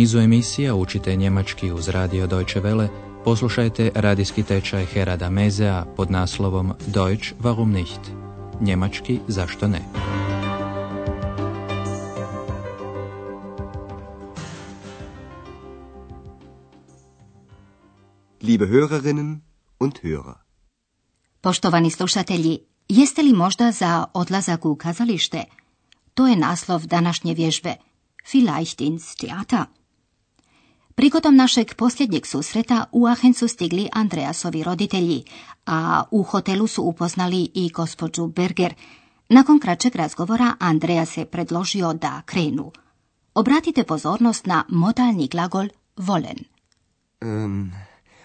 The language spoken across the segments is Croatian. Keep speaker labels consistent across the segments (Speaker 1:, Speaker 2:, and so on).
Speaker 1: nizu emisija učite njemački uz radio Deutsche Welle, poslušajte radijski tečaj Herada Mezea pod naslovom Deutsch warum nicht? Njemački zašto ne?
Speaker 2: Liebe Hörerinnen und Hörer.
Speaker 3: Poštovani slušatelji, jeste li možda za odlazak u kazalište? To je naslov današnje vježbe. Vielleicht ins Theater. Prigodom našeg posljednjeg susreta u Aachen su stigli Andreasovi roditelji, a u hotelu su upoznali i gospođu Berger. Nakon kraćeg razgovora Andreas se predložio da krenu. Obratite pozornost na modalni glagol volen.
Speaker 2: Ähm,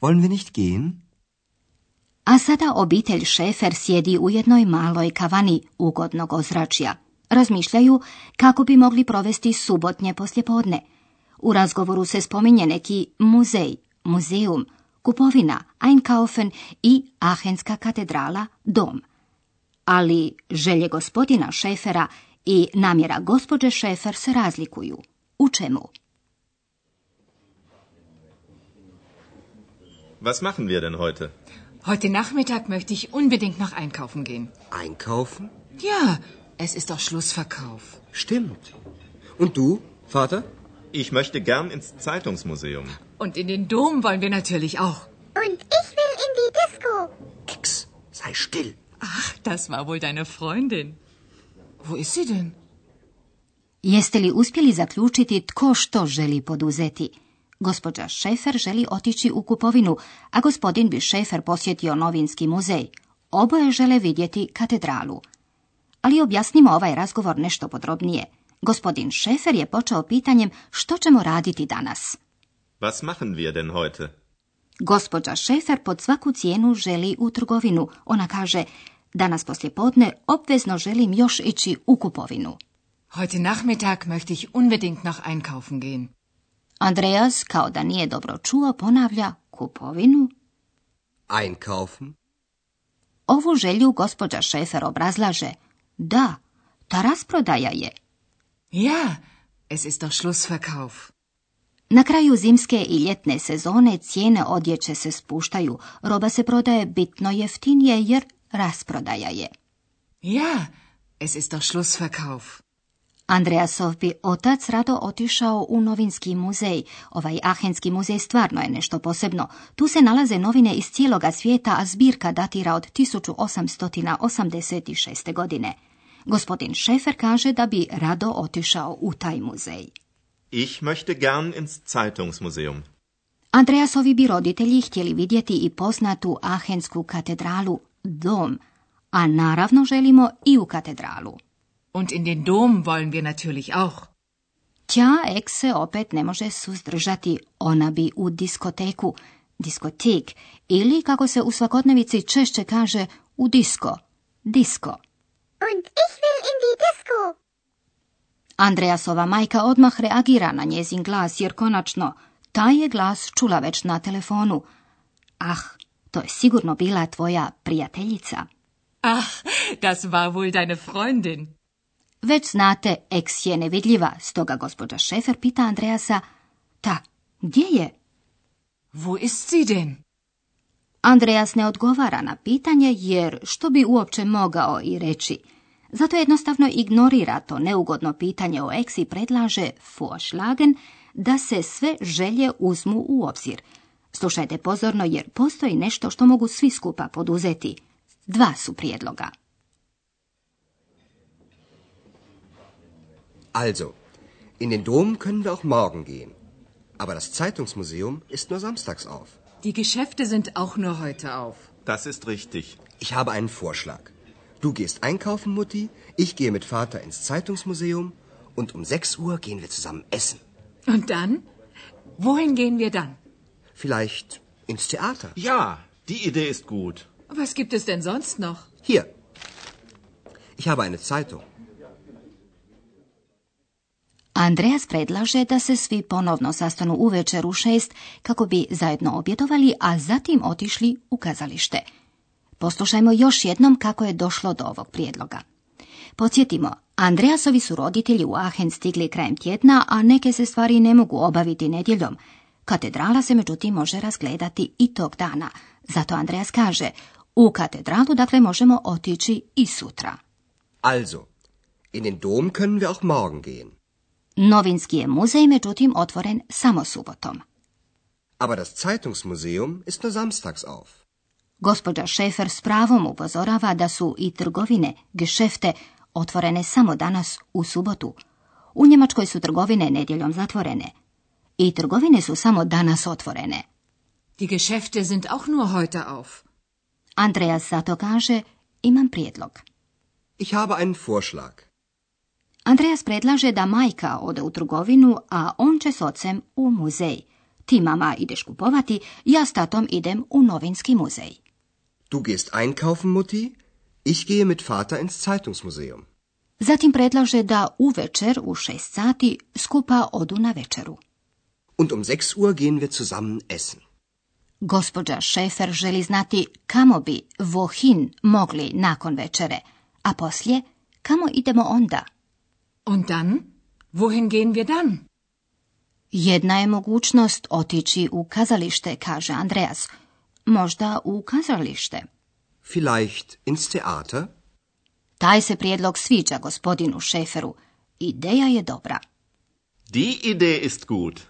Speaker 2: wollen wir nicht gehen?
Speaker 3: A sada obitelj Šefer sjedi u jednoj maloj kavani ugodnog ozračja. Razmišljaju kako bi mogli provesti subotnje poslijepodne. U razgovoru se spominje neki muzej, muzeum, kupovina, Einkaufen i Ahenska katedrala, dom. Ali želje gospodina Šefera i namjera gospođe Šefer se razlikuju. U čemu?
Speaker 4: Was machen wir denn heute?
Speaker 5: Heute Nachmittag möchte ich unbedingt noch einkaufen gehen.
Speaker 2: Einkaufen?
Speaker 5: Ja, es ist doch Schlussverkauf.
Speaker 2: Stimmt. Und du, Vater?
Speaker 4: Ich möchte gern ins Zeitungsmuseum.
Speaker 5: Und in den Dom wollen wir natürlich auch.
Speaker 6: Und ich will in die Disco.
Speaker 2: Ex, sei still.
Speaker 5: Ach, das war wohl deine Freundin. Wo ist sie denn?
Speaker 3: Jeste li uspjeli zaključiti tko što želi poduzeti? Gospođa Šefer želi otići u kupovinu, a gospodin bi Šefer posjetio novinski muzej. Oboje žele vidjeti katedralu. Ali objasnimo ovaj razgovor nešto podrobnije. Gospodin Šefer je počeo pitanjem što ćemo raditi danas.
Speaker 4: Was machen wir denn heute?
Speaker 3: Gospođa Šefer pod svaku cijenu želi u trgovinu. Ona kaže, danas poslijepodne obvezno želim još ići u kupovinu.
Speaker 5: Heute Nachmittag möchte ich unbedingt noch einkaufen gehen.
Speaker 3: Andreas, kao da nije dobro čuo, ponavlja kupovinu.
Speaker 2: Einkaufen?
Speaker 3: Ovu želju gospođa Šefer obrazlaže. Da, ta rasprodaja je.
Speaker 5: Ja, es ist doch Schlussverkauf.
Speaker 3: Na kraju zimske i ljetne sezone cijene odjeće se spuštaju, roba se prodaje bitno jeftinije jer rasprodaja je.
Speaker 5: Ja, es ist doch Schlussverkauf.
Speaker 3: Andreasov bi otac rado otišao u novinski muzej. Ovaj Ahenski muzej stvarno je nešto posebno. Tu se nalaze novine iz cijeloga svijeta, a zbirka datira od 1886. godine. Gospodin Šefer kaže da bi rado otišao u taj muzej.
Speaker 4: Ich möchte gern ins Zeitungsmuseum.
Speaker 3: Andreasovi bi roditelji htjeli vidjeti i poznatu Ahensku katedralu, dom, a naravno želimo i u katedralu.
Speaker 5: Und in den Dom wollen wir natürlich auch.
Speaker 3: Tja, Ek se opet ne može suzdržati, ona bi u diskoteku, diskotek, ili kako se u svakodnevici češće kaže, u disko, disko.
Speaker 6: Und ich will in die Disco.
Speaker 3: Andreasova majka odmah reagira na njezin glas, jer konačno, taj je glas čula već na telefonu. Ah, to je sigurno bila tvoja prijateljica.
Speaker 5: Ach, das war wohl deine Freundin.
Speaker 3: Već znate, eks je nevidljiva, stoga gospođa Šefer pita Andreasa, ta, gdje je?
Speaker 5: Wo ist sie denn?
Speaker 3: Andreas ne odgovara na pitanje, jer što bi uopće mogao i reći. Zato jednostavno ignorira to neugodno pitanje o eks i predlaže vorschlagen da se sve želje uzmu u obzir. Slušajte pozorno jer postoji nešto što mogu svi skupa poduzeti. Dva su prijedloga.
Speaker 2: Also, in den Dom können wir auch morgen gehen. Aber das Zeitungsmuseum ist nur samstags auf.
Speaker 5: Die Geschäfte sind auch nur heute auf.
Speaker 4: Das ist richtig.
Speaker 2: Ich habe einen Vorschlag. Du gehst einkaufen, Mutti, ich gehe mit Vater ins Zeitungsmuseum und um 6 Uhr gehen wir zusammen essen.
Speaker 5: Und dann? Wohin gehen wir dann?
Speaker 2: Vielleicht ins Theater.
Speaker 4: Ja, die Idee ist gut.
Speaker 5: Was gibt es denn sonst noch?
Speaker 2: Hier. Ich habe eine Zeitung.
Speaker 3: Andreas predlaže da se svi ponovno sastanu uvečer u šest kako bi zajedno objedovali, a zatim otišli u kazalište. Poslušajmo još jednom kako je došlo do ovog prijedloga. Podsjetimo, Andreasovi su roditelji u Aachen stigli krajem tjedna, a neke se stvari ne mogu obaviti nedjeljom. Katedrala se međutim može razgledati i tog dana. Zato Andreas kaže, u katedralu dakle možemo otići i sutra.
Speaker 2: Also, in den Dom können wir auch morgen gehen.
Speaker 3: Novinski je muzej međutim otvoren samo subotom.
Speaker 2: Aber das Zeitungsmuseum ist nur samstags auf.
Speaker 3: Gospođa Šefer s pravom upozorava da su i trgovine, gešefte, otvorene samo danas u subotu. U Njemačkoj su trgovine nedjeljom zatvorene. I trgovine su samo danas otvorene.
Speaker 5: Die Geschäfte sind auch nur heute auf.
Speaker 3: Andreas zato kaže, imam prijedlog.
Speaker 2: Ich habe einen Vorschlag.
Speaker 3: Andreas predlaže da majka ode u trgovinu, a on će s ocem u muzej. Ti mama ideš kupovati, ja s tatom idem u novinski muzej.
Speaker 2: Du gehst einkaufen, Mutti. Ich gehe mit Vater ins Zeitungsmuseum.
Speaker 3: Zatim predlaže da uvečer u šest sati skupa odu na večeru.
Speaker 2: Und um 6 Uhr gehen wir zusammen essen.
Speaker 3: Gospođa Šefer želi znati kamo bi vohin mogli nakon večere, a poslije kamo idemo onda.
Speaker 5: Und dann? Wohin gehen wir dann?
Speaker 3: Jedna je mogućnost otići u kazalište, kaže Andreas. Možda u kazalište.
Speaker 2: Vielleicht ins Theater?
Speaker 3: Taj se prijedlog sviđa gospodinu Šeferu. Ideja je dobra.
Speaker 4: Die Idee ist gut.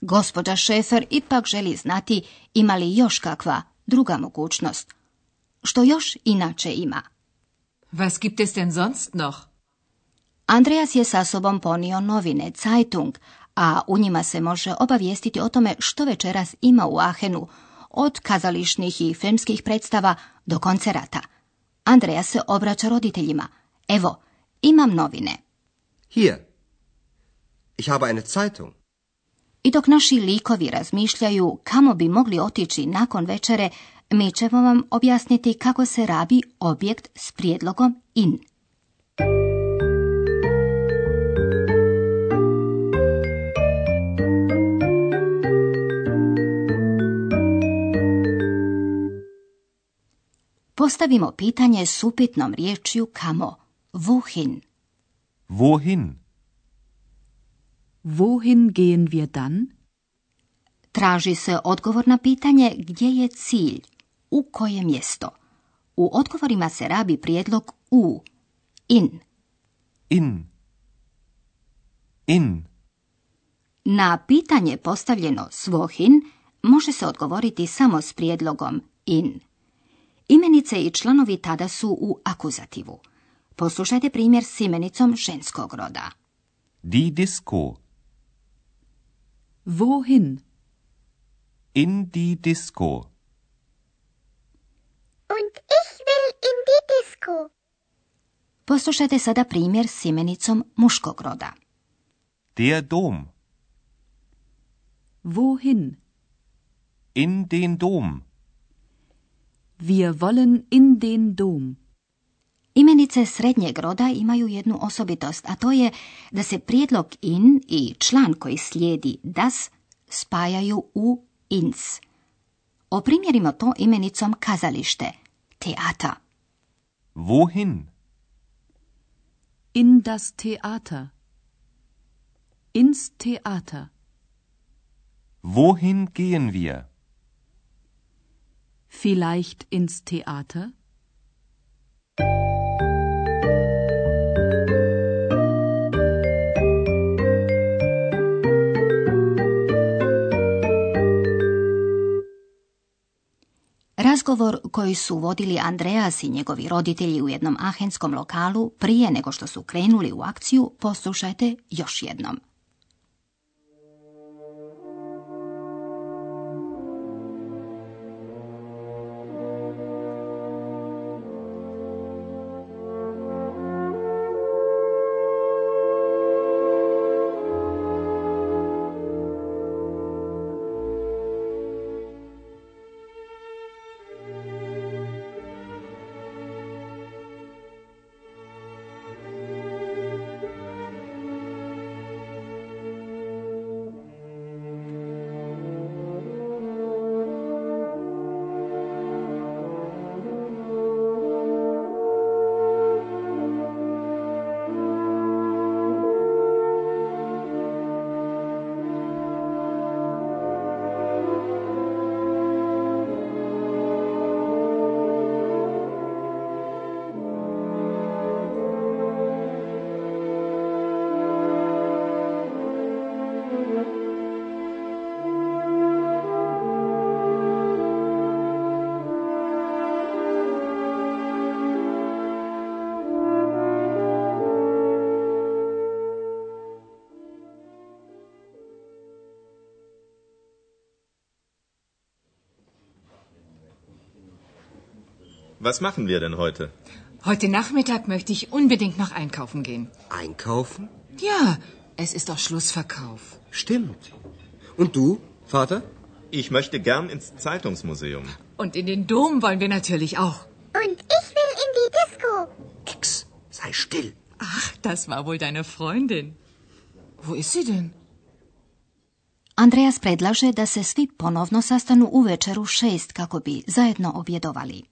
Speaker 3: Gospođa Šefer ipak želi znati ima li još kakva druga mogućnost. Što još inače ima?
Speaker 5: Was gibt es denn sonst noch?
Speaker 3: Andreas je sa sobom ponio novine Zeitung, a u njima se može obavijestiti o tome što večeras ima u Ahenu, od kazališnih i filmskih predstava do koncerata. Andreas se obraća roditeljima. Evo, imam novine.
Speaker 2: Hier. Ich habe eine Zeitung.
Speaker 3: I dok naši likovi razmišljaju kamo bi mogli otići nakon večere, mi ćemo vam objasniti kako se rabi objekt s prijedlogom in. Postavimo pitanje s upitnom riječju kamo. Wohin?
Speaker 7: Wohin?
Speaker 8: Wohin gehen wir dann?
Speaker 3: Traži se odgovor na pitanje gdje je cilj, u koje mjesto. U odgovorima se rabi prijedlog u, in.
Speaker 7: In. In.
Speaker 3: Na pitanje postavljeno s wohin može se odgovoriti samo s prijedlogom in. Imenice i članovi tada su u akuzativu. Poslušajte primjer s imenicom ženskog roda.
Speaker 7: Die Disco.
Speaker 8: Wohin?
Speaker 7: In die Disco.
Speaker 6: Und ich will in die Disco.
Speaker 3: Poslušajte sada primjer s imenicom muškog roda.
Speaker 7: Der Dom.
Speaker 8: Wohin?
Speaker 7: In den Dom.
Speaker 8: Wir wollen in den Dom.
Speaker 3: Imenice srednjeg roda imaju jednu osobitost, a to je da se prijedlog in i član koji slijedi das spajaju u ins. Oprimjerimo to imenicom kazalište, teata.
Speaker 7: Wohin?
Speaker 8: In das Theater. Ins Theater.
Speaker 7: Wohin gehen wir?
Speaker 8: Vielleicht ins Theater?
Speaker 3: Razgovor koji su vodili Andreas i njegovi roditelji u jednom ahenskom lokalu prije nego što su krenuli u akciju poslušajte još jednom.
Speaker 4: Was machen wir denn heute?
Speaker 5: Heute Nachmittag möchte ich unbedingt noch einkaufen gehen.
Speaker 2: Einkaufen?
Speaker 5: Ja, es ist doch Schlussverkauf.
Speaker 2: Stimmt. Und du, Vater?
Speaker 4: Ich möchte gern ins Zeitungsmuseum.
Speaker 5: Und in den Dom wollen wir natürlich auch.
Speaker 6: Und ich will in die Disco.
Speaker 2: Ex, sei still.
Speaker 5: Ach, das war wohl deine Freundin. Wo ist sie denn?
Speaker 3: Andreas predlaže da se svi ponovno sastanu u šest kako bi zajedno objedovali.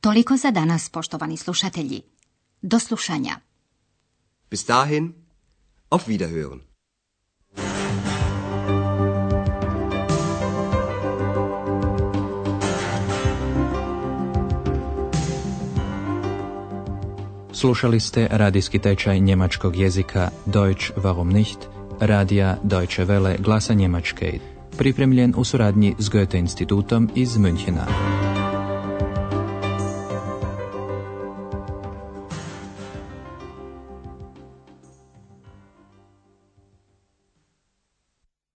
Speaker 3: Toliko za danas, poštovani slušatelji. Do slušanja.
Speaker 2: Bis dahin, auf Wiederhören.
Speaker 1: Slušali ste radijski tečaj njemačkog jezika Deutsch warum nicht, radija Deutsche Welle glasa Njemačke, pripremljen u suradnji s Goethe institutom iz Münchena.